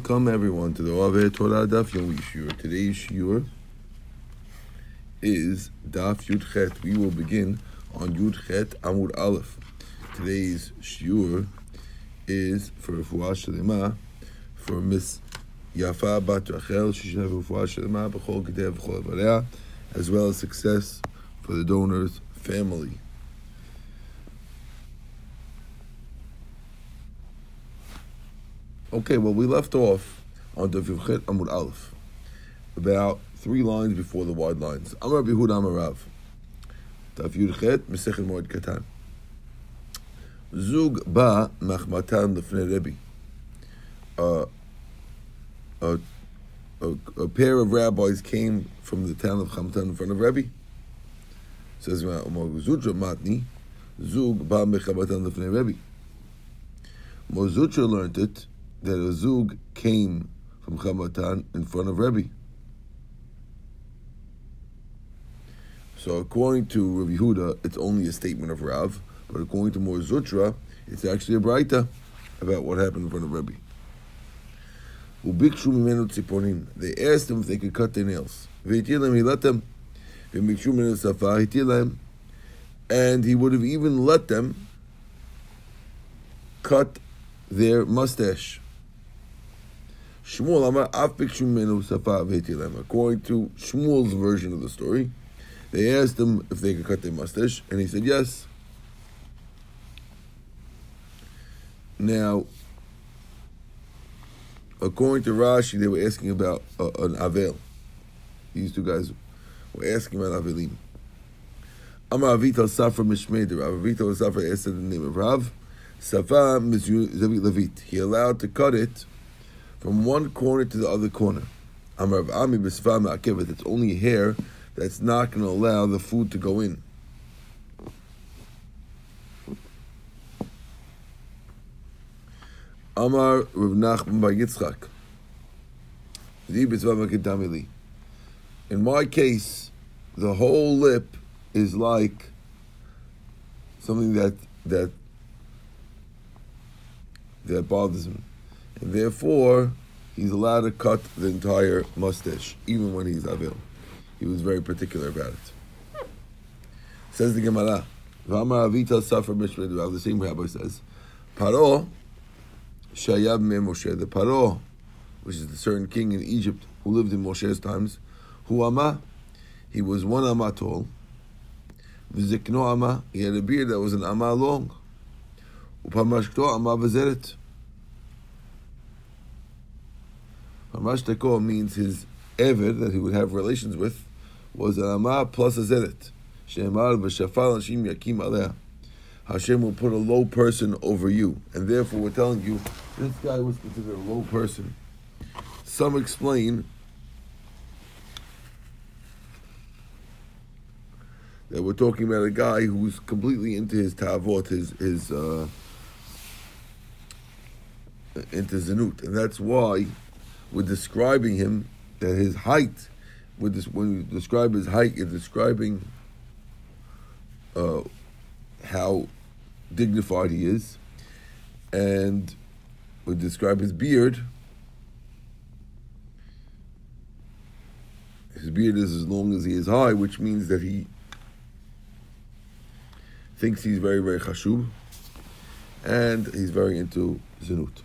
Welcome everyone to the Ove Torah Daf Yomi Shiur. Today's Shiur is Daf Yud Chet. We will begin on Yud Chet Amud Aleph. Today's Shiur is for Refuah Shalema for Miss Yafa Bat Rachel. She should have Refuah Shalema B'chol Gedeh B'chol as well as success for the donor's family. Okay, well, we left off on Yudchet Amud Aleph, about three lines before the wide lines. Amar Bihud Amarav. Daf Yudchet Mesechet Moed Katan. Zug ba machmatan lefnei Rebbe. A, a, pair of rabbis came from the town of Chamatan in front of Rebbe. Says Umar Zutra Matni, Zug ba mechamatan lefnei Rebbe. Mozutra learned it that a zug came from Chamatan in front of Rebbe. So according to Rabbi Huda, it's only a statement of Rav, but according to Mor Zutra, it's actually a braita about what happened in front of Rebbe. They asked him if they could cut their nails. He let them. And he would have even let them cut their mustache. Shmuel Amar Af Menu Safa. According to Shmuel's version of the story, they asked him if they could cut their mustache, and he said yes. Now, according to Rashi, they were asking about uh, an Avel. These two guys were asking about Avelim. Amar Avita Safra Mishmei Rav Avita Safra asked the name of Rav. Safa Zavit Levit. He allowed to cut it from one corner to the other corner. Amar Ami B'Sfa Ma'akevet. It's only hair that's not going to allow the food to go in. Amar Rav. In my case, the whole lip is like something that that that bothers and therefore he's allowed to cut the entire mustache, even when he's avil. He was very particular about it. Says the Gemara, "V'amar avita suffer mishmei." The same rabbi says, "Paro shayab me Moshe." The Paro, which is the certain king in Egypt who lived in Moshe's times, who ama, he was one ama tall. V'zikno ama, he had a beard that was an ama long. Upamashkto ama v'zeret. Pamashtako means his eved that he would have relations with was an ama plus a zeret. Shemar v'shafal hashim yakim aleh. Hashem will put a low person over you, and therefore we're telling you this guy was considered a low person. Some explain that we're talking about a guy who's completely into his tavot, his his uh, into zanut, and that's why we're describing him that his height. With this, when we describe his height, you're describing uh, how dignified he is, and we describe his beard. His beard is as long as he is high, which means that he thinks he's very, very chashub, and he's very into zinut.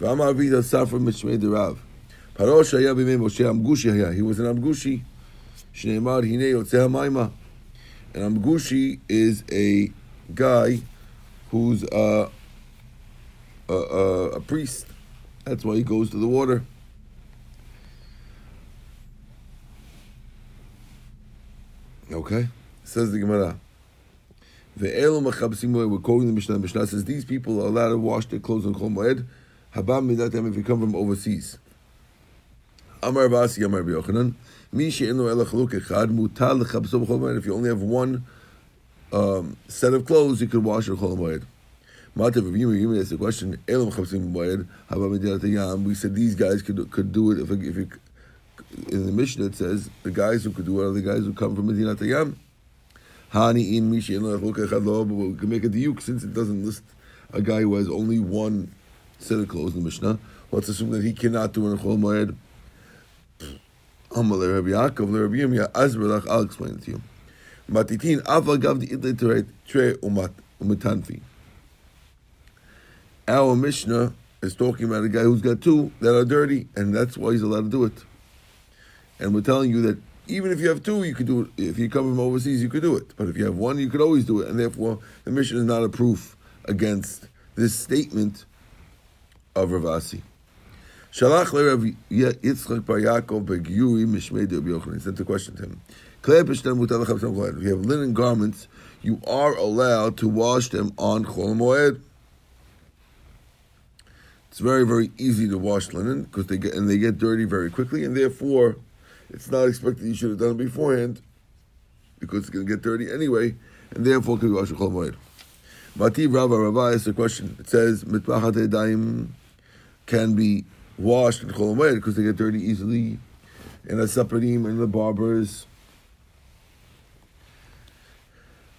V'amar vida safra mishmei derav. Parosh haya b'mei Moshe amgushi haya. He was an amgushi. Shneimar hinei yotzeh hamayma. An amgushi is a guy who's a, a, a, a priest. That's why he goes to the water. Okay, says the Gemara. Ve'elu machabsim we're quoting the Mishnah. The Mishnah says these people are allowed to wash their clothes on Chol Moed. Habam midatem if you come from overseas. Amar Basi Amar Yochanan. Mi she'enu ela echad mutal lechabso b'chol. If you only have one um, set of clothes, you could wash your Chol. Matav Yimi asked the question. Elam chabsim moed. Habam midat yam. We said these guys could could do it if if you, in the Mishnah it says the guys who could do it are the guys who come from Medinat Yam. Hani in Mishi but we can make a diuk since it doesn't list a guy who has only one set of clothes in the Mishnah. Let's assume that he cannot do in Chol Moed. Rabbi Yaakov, Rabbi Azrelach, I'll explain it to you. Matitin, Aval Gav the Idle Tre Umatanfi. Our Mishnah is talking about a guy who's got two that are dirty, and that's why he's allowed to do it. And we're telling you that even if you have two, you could do it. If you come from overseas, you could do it. But if you have one, you could always do it. And therefore, the Mishnah is not a proof against this statement of Rav Assi. Shalach Rav Yitzchak Bar Yaakov Begiyuri Mishmei de Yochanan. He sent a question to him. If you have linen garments, you are allowed to wash them on Chol Moed. It's very, very easy to wash linen because they get and they get dirty very quickly, and therefore, it's not expected you should have done it beforehand because it's going to get dirty anyway, and therefore, can be washed on Chol Moed. Mativ Rava Rava is a question. It says mitbachat daim can be washed in Chol Moed because they get dirty easily, and a saparim and the barbers.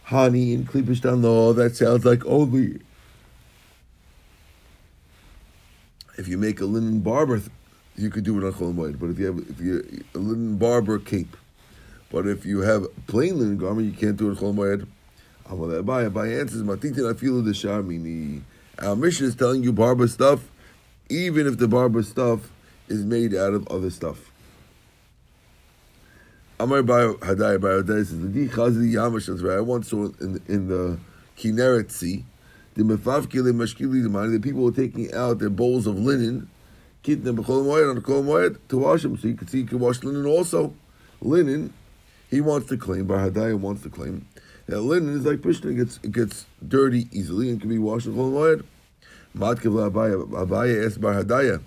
Honey and Klipishtan law, that sounds like only if you make a linen barber, you could do it on Chol. But if you have if you a linen barber cape, but if you have plain linen garment, you can't do it on Chol. Amal Abaye Abaye answers, "Matitin afilu the sharmini." Our mission is telling you barber stuff, even if the barber stuff is made out of other stuff. Amar Hadai Bar Hadai says, "The Chazi Yamash I once saw in in the Kinneret Sea." The mefavkili mashkili money. The people were taking out their bowls of linen, them b'chol moed on kol moed to wash them. So you can see you can wash linen also. Linen, he wants to claim. Bar wants to claim that linen is like pishna. It gets it gets dirty easily and can be washed in kol moed. Matkev Abaye Abaye asked Bar Hadaya,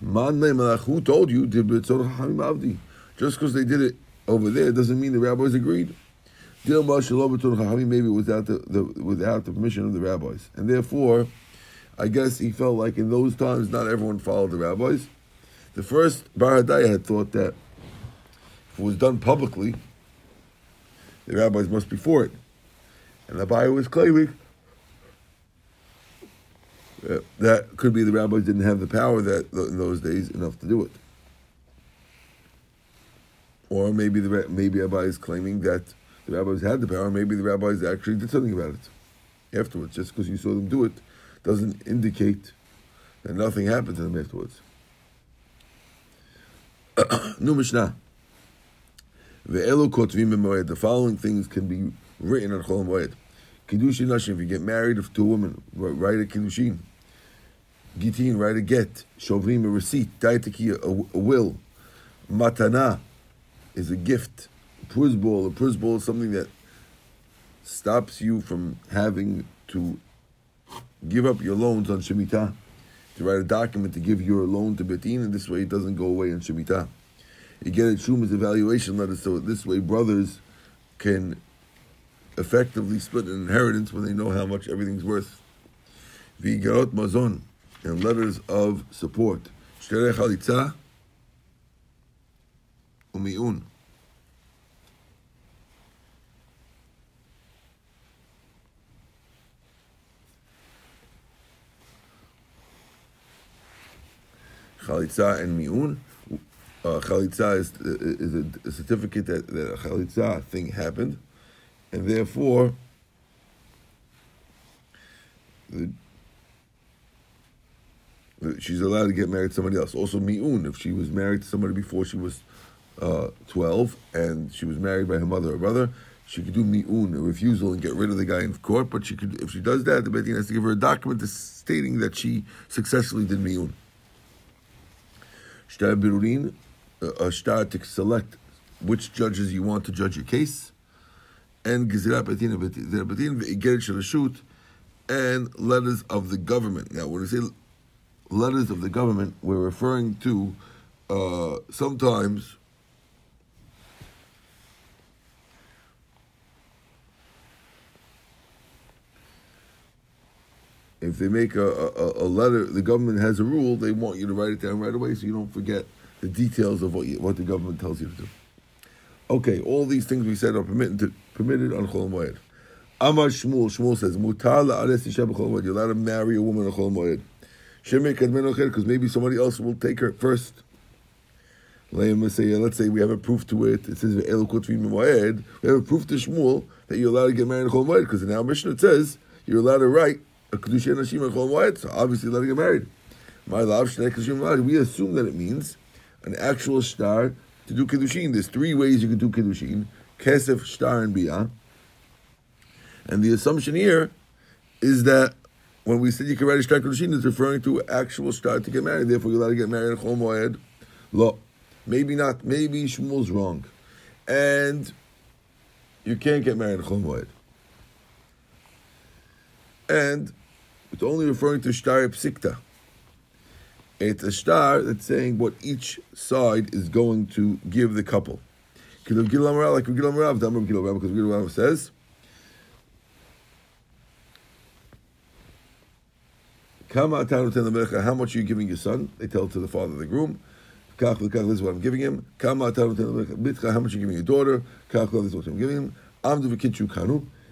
Man who told you did avdi? Just because they did it over there doesn't mean the rabbis agreed. Maybe without the, the without the permission of the rabbis, and therefore, I guess he felt like in those times not everyone followed the rabbis. The first Bar Hadaya had thought that if it was done publicly, the rabbis must be for it, and the Abaye was claiming Uh, that could be the rabbis didn't have the power that in those days enough to do it, or maybe the maybe Abaye is claiming that the rabbis had the power, maybe the rabbis actually did something about it afterwards. Just because you saw them do it doesn't indicate that nothing happened to them afterwards. New Mishnah. The following things can be written on Chol Moed. Kiddushin Nashim, if you get married to a woman, write a Kiddushin. Gitin, write a get. Shovrim, a receipt. Daitaki, a, will. Matana is a gift ball. A ball is something that stops you from having to give up your loans on Shemitah, to write a document to give your loan to Beit Din, and this way it doesn't go away on Shemitah. You get a Shuma's evaluation letter, so this way brothers can effectively split an inheritance when they know how much everything's worth. Vigarot mazon, and letters of support. Shterech chalitza umiun. chalitza and mi'un. Uh, chalitza is, is a, a, certificate that, that a chalitza thing happened, and therefore the, the, she's allowed to get married to somebody else. Also, mi'un, if she was married to somebody before she was uh, 12 and she was married by her mother or brother, she could do mi'un, a refusal, and get rid of the guy in court. But she could, if she does that, the Beit Din has to give her a document stating that she successfully did mi'un. Shtar Birurin, a shtar to select which judges you want to judge your case, and Gezirat Batin Batin Igeret shoot, and letters of the government. Now, when we say letters of the government, we're referring to uh, sometimes if they make a, a, a, letter, the government has a rule, they want you to write it down right away so you don't forget the details of what, you, what the government tells you to do. Okay, all these things we said are permitted, permitted on Chol Moed. Amar Shmuel, Shmuel says, Mutar la'ares isha b'chol moed. You're allowed to marry a woman on Chol Moed. Because maybe somebody else will take her first. Let's say, we have a proof to it. It says We have a proof to Shmuel that you're allowed to get married in Chol because in our Mishnah it says you're allowed to write a Kedusha Nashim in Chol Moed. So obviously allowed to get married. My love, we assume that it means an actual star to do Kiddushin. There's three ways you can do Kiddushin. Kesef, Star, and Biyah. And the assumption here is that when we said you can write a star Kiddushin, it's referring to actual star to get married. Therefore, you're allowed to get married in Chol Moed. Lo. Maybe not. Maybe Shmuel's wrong. And you can't get married in Chol Moed. And it's only referring to Shtar Psikta. It's a star that's saying what each side is going to give the couple. Gilam Rav, because Gilam Rav says, how much are you giving your son? They tell to the father of the groom. This is what I'm giving him. How much are you giving your daughter? This is what I'm giving him.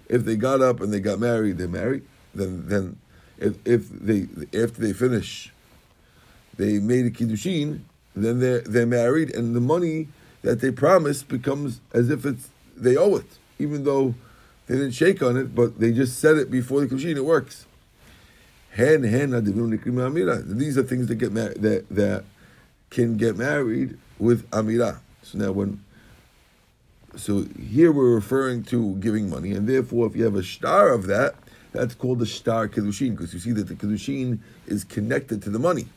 If they got up and they got married, they're married. Then, then, if, if they after they finish they made a kiddushin, then they're they're married, and the money that they promised becomes as if it's they owe it, even though they didn't shake on it, but they just said it before the kiddushin. It works. Hen hen These are things that get married that that can get married with amira. So now when so here we're referring to giving money, and therefore if you have a star of that, that's called the star kiddushin because you see that the kiddushin is connected to the money.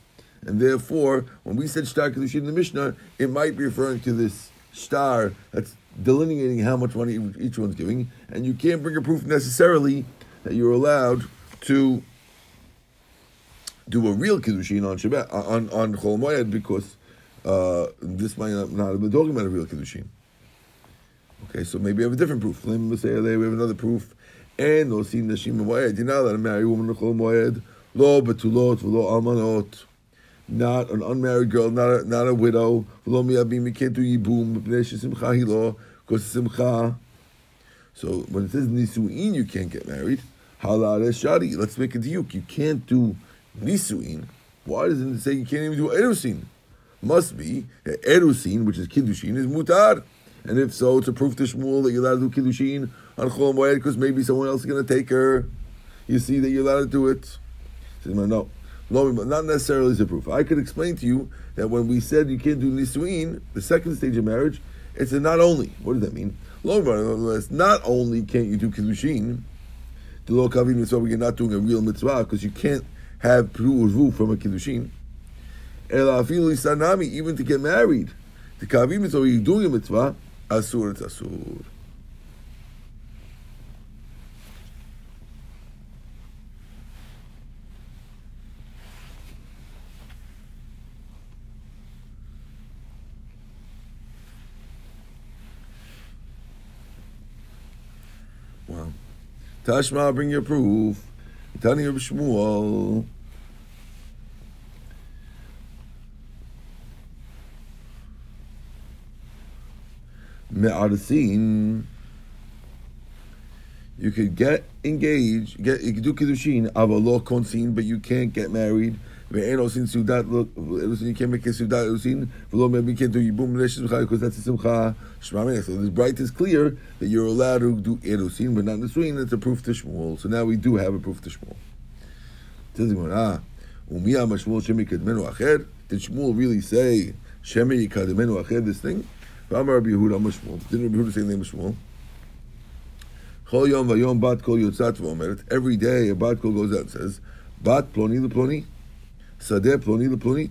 And therefore, when we said star kedushin in the Mishnah, it might be referring to this star that's delineating how much money each one's giving, and you can't bring a proof necessarily that you're allowed to do a real kiddushin on Shabbat on on Chol Moed because uh, this might not, have been talking about a real kiddushin. Okay, so maybe we have a different proof. We have another proof. And no sin nashim moed. You're not allowed to marry a woman in Chol Moed. Lo betulot, lo almanot not an unmarried girl, not a, not a widow. Because simcha. So when it says nisuin, you can't get married. Halal shadi. Let's make a diuk. You can't do nisuin. Why doesn't it say you can't even do erusin? Must be erusin, which is kiddushin, is mutar. And if so, it's a proof to Shmuel that you're allowed to do kiddushin on Chol because maybe someone else is going to take her. You see that you're allowed to do it. Says, no. Not necessarily as a proof. I could explain to you that when we said you can't do nisuin, the second stage of marriage, it's a not only. What does that mean? Not only can't you do kiddushin, the law kavin mitzvah, you're not doing a real mitzvah because you can't have pru from a kiddushin. sanami, even to get married, the kavin mitzvah, you're doing a mitzvah, asur it's asur. Well Tashma, bring your proof. Tani of Shmuel. Me'arsin. You could get engaged, get you could do kiddushin, avalo konsin, but you can't get married ואין עושים סעודת, you can't make a סעודת אירוסין, ולא maybe can't do ייבום נשת שמחה, because that's a שמחה שמע So the bright is clear that you're allowed to do אירוסין, but not נישואין, it's a proof to Shmuel. So now we do have a proof to Shmuel. says the Gemara, ומי המשמעול שמי יקדמנו אחר? Did Shmuel really say, שמי יקדמנו אחר, this thing? ואמר רבי יהודה משמואל. Didn't רבי יהודה say the name of Shmuel? כל יום ויום בת קול יוצאת ואומרת, every day a בת קול goes out and says, בת פלוני לפלוני, שדה פלוני לפלונית.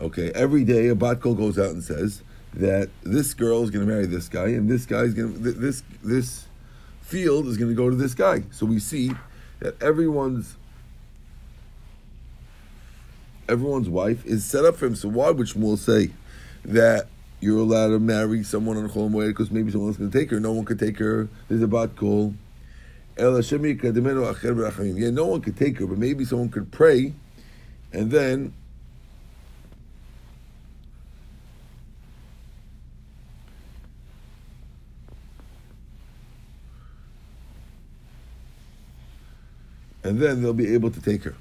Okay, every day a bat kol goes out and says that this girl is going to marry this guy, and this guy is going to this this field is going to go to this guy. So we see that everyone's everyone's wife is set up for him. So why would Shmuel say that you're allowed to marry someone on Chol Moed because maybe someone else going to take her? No one could take her. There's a bat call. Yeah, no one could take her, but maybe someone could pray, and then and then they'll be able to take her.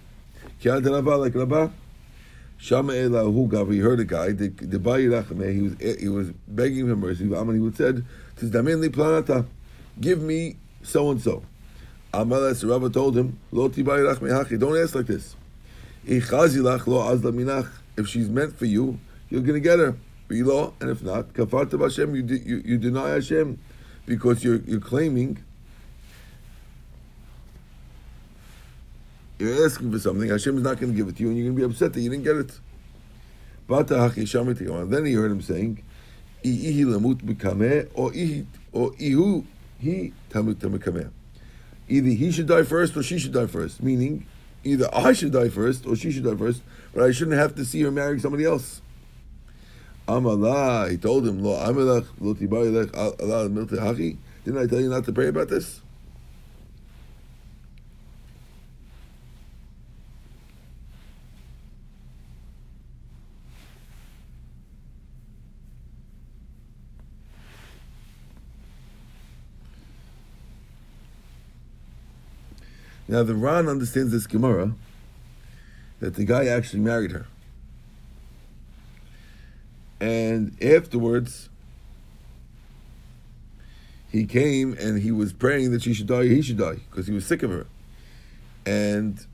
Like Rabba, Shama Elahu he heard a guy, the the he was he was begging for mercy. He would said, planata, give me so and so. Amalas Rabba told him, Lo don't ask like this. If she's meant for you, you're going to get her. And if not, kafarta Hashem, you, you, you deny Hashem because you're, you're claiming You're asking for something, Hashem is not going to give it to you, and you're going to be upset that you didn't get it. Then he heard him saying, Either he should die first or she should die first. Meaning, either I should die first or she should die first, but I shouldn't have to see her marrying somebody else. Amala, he told him, Didn't I tell you not to pray about this? Now the Ran understands this Gemara that the guy actually married her. And afterwards, he came and he was praying that she should die, he should die, because he was sick of her. And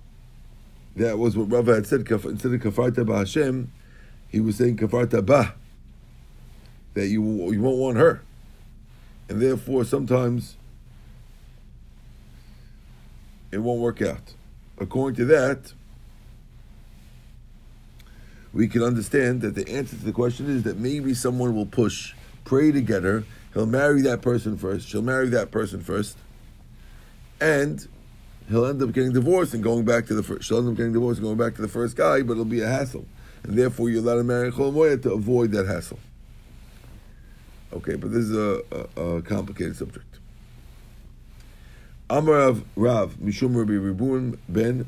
that was what Rava had said, instead of kafarta ba Hashem, he was saying kafarta ba, that you, you won't want her. And therefore, sometimes it won't work out. According to that, we can understand that the answer to the question is that maybe someone will push, pray to get her. He'll marry that person first. She'll marry that person first, and he'll end up getting divorced and going back to the first. She'll end up getting divorced and going back to the first guy, but it'll be a hassle, and therefore you're allowed to marry Chol to avoid that hassle. Okay, but this is a, a, a complicated subject. Amar Rav Mishum Rabbi Ribun Ben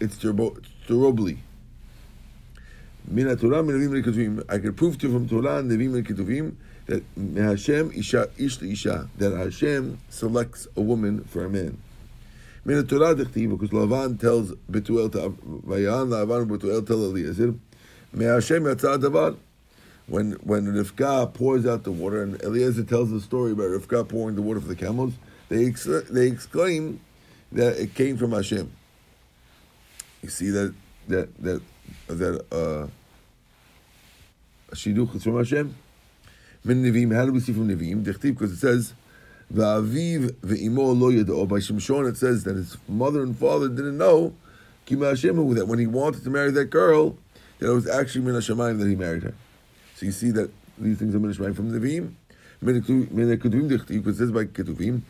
Itzterobli. Min Torah Nevim Ketuvim. I can prove to you from Torah Nevim Ketuvim that Hashem Isha Ish Isha that Hashem selects a woman for a man. Min Torah Dechtiv because Lavan tells Betuel to Vayan Lavan Betuel tell Eliezer Me Hashem Davar. When when Rivka pours out the water and Eliezer tells the story about Rivka pouring the water for the camels they ex- they exclaim that it came from Hashem. You see that that that that uh, shidduch is from Hashem. Min Nevim, how do we see from Nevim? Because it says, "Va'aviv ve'imo lo yadao." By Shimshon, it says that his mother and father didn't know Kima Hashem that when he wanted to marry that girl, that it was actually Min Hashemayim that he married her. So you see that these things are Min Hashemayim from Nevim. Min Ketuvim because it says by Ketuvim.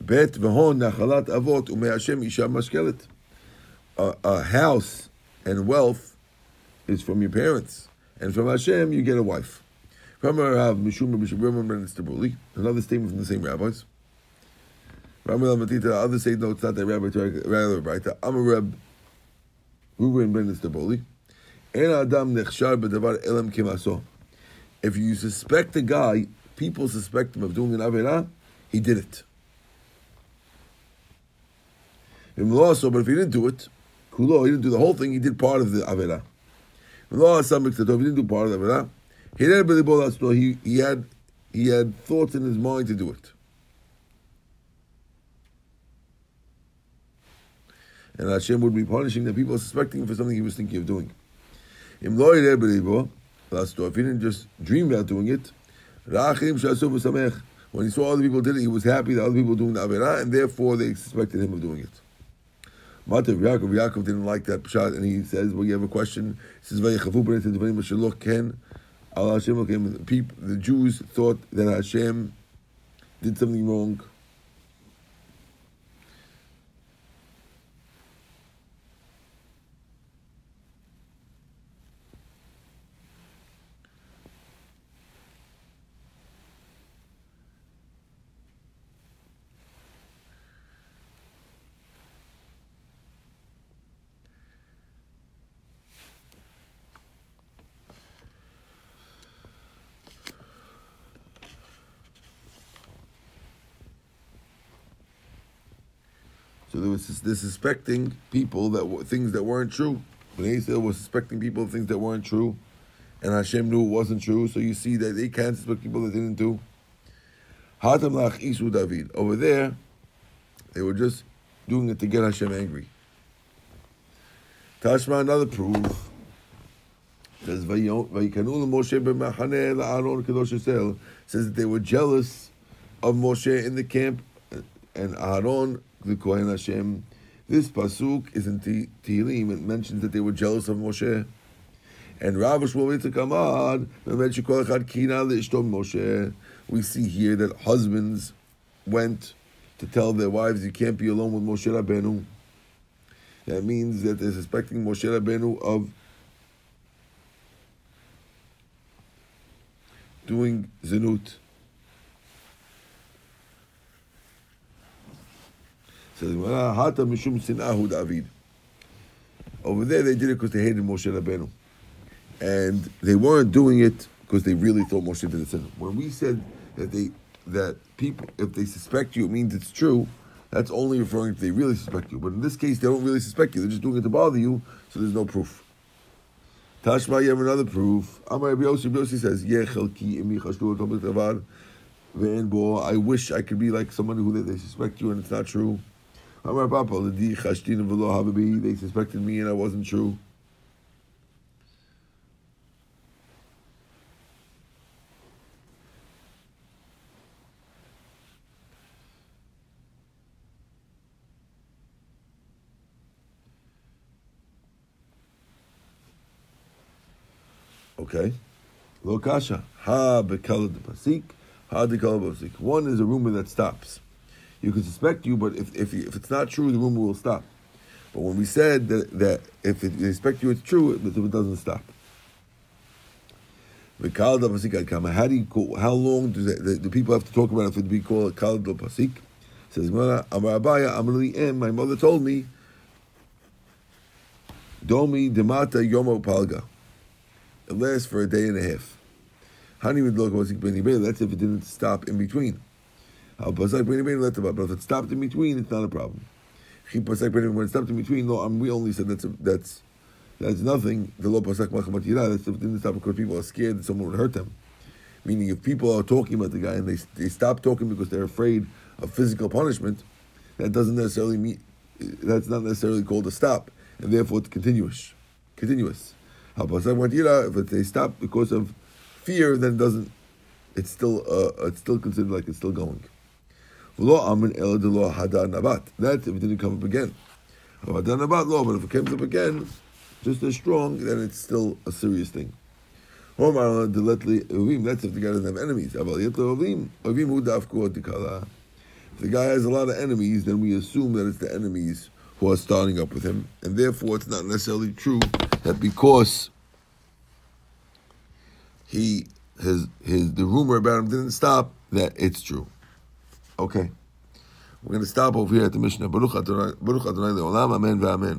Bet v'hon nachalat avot u'me'ashem isha mashkelet. A house and wealth is from your parents, and from Hashem you get a wife. From Rav Mishum Tabuli, another statement from the same rabbis. Others say no, it's not that rabbi, rather right. Amar Reb Ruben ben Tabuli. En adam nechshar b'davar elam kimaso. If you suspect a guy, people suspect him of doing an averah, he did it. Also, but if he didn't do it, kulo, he didn't do the whole thing, he did part of the avera. If he didn't do part of the avera, he didn't believe he, he had he had thoughts in his mind to do it. And Hashem would be punishing the people suspecting him for something he was thinking of doing. If he didn't just dream about doing it, when he saw other people did it, he was happy that other people were doing the Avirah, and therefore they suspected him of doing it. Matav Yaakov, Yaakov didn't like that shot, and he says, "Well, you have a question." He says, "Vayichavu b'nei tedvarim look ken al Hashem came." The people, the Jews thought that Hashem did something wrong, So they were they're suspecting people that were things that weren't true. Bnei Israel was suspecting people of things that weren't true, and Hashem knew it wasn't true. So you see that they can't suspect people that didn't do. Hatam lach isu David. Over there, they were just doing it to get Hashem angry. Tashma another proof. Says Moshe. Says that they were jealous of Moshe in the camp, and Aaron the Kohen Hashem. This pasuk is in Tehillim. It mentions that they were jealous of Moshe. And Rav Shmuel Moshe. We see here that husbands went to tell their wives, "You can't be alone with Moshe Rabbeinu." That means that they're suspecting Moshe Rabbeinu of doing zinut. Ah, David. Over there, they did it because they hated Moshe Rabbeinu, and they weren't doing it because they really thought Moshe did it. When we said that they that people, if they suspect you, it means it's true. That's only referring to they really suspect you. But in this case, they don't really suspect you. They're just doing it to bother you, so there's no proof. Tashma, you have another proof. Amar Yossi, says, I wish I could be like someone who they suspect you and it's not true. They suspected me and I wasn't true. Okay. Lokasha. Ha bekala de pasik. Ha de pasik. One is a rumor that stops you can suspect you, but if, if, if it's not true, the rumor will stop. But when we said that, that if they suspect you it's true, it, it doesn't stop. How do you call, how long do, they, do people have to talk about it it to be called Pasik? Says my mother told me, Domi Demata Yomo Palga. It lasts for a day and a half. That's if it didn't stop in between. But if it stopped in between, it's not a problem. When it stopped in between, no, we only said that's a, that's that's nothing. The law pasak machamat That's didn't stop because people are scared that someone would hurt them. Meaning, if people are talking about the guy and they they stop talking because they're afraid of physical punishment, that doesn't necessarily mean that's not necessarily called a stop, and therefore it's continuous. Continuous. If they stop because of fear, then doesn't. It's still uh, it's still considered like it's still going. That if it didn't come up again. Hadar nabat lo, but if it comes up again, just as strong, then it's still a serious thing. Uh, that's if the guy doesn't have enemies. If the guy has a lot of enemies, then we assume that it's the enemies who are starting up with him, and therefore it's not necessarily true that because he his his the rumor about him didn't stop that it's true. Okay. We're going to stop over here at the Mishnah. Baruch Adonai Le'olam, Amen ve'amen.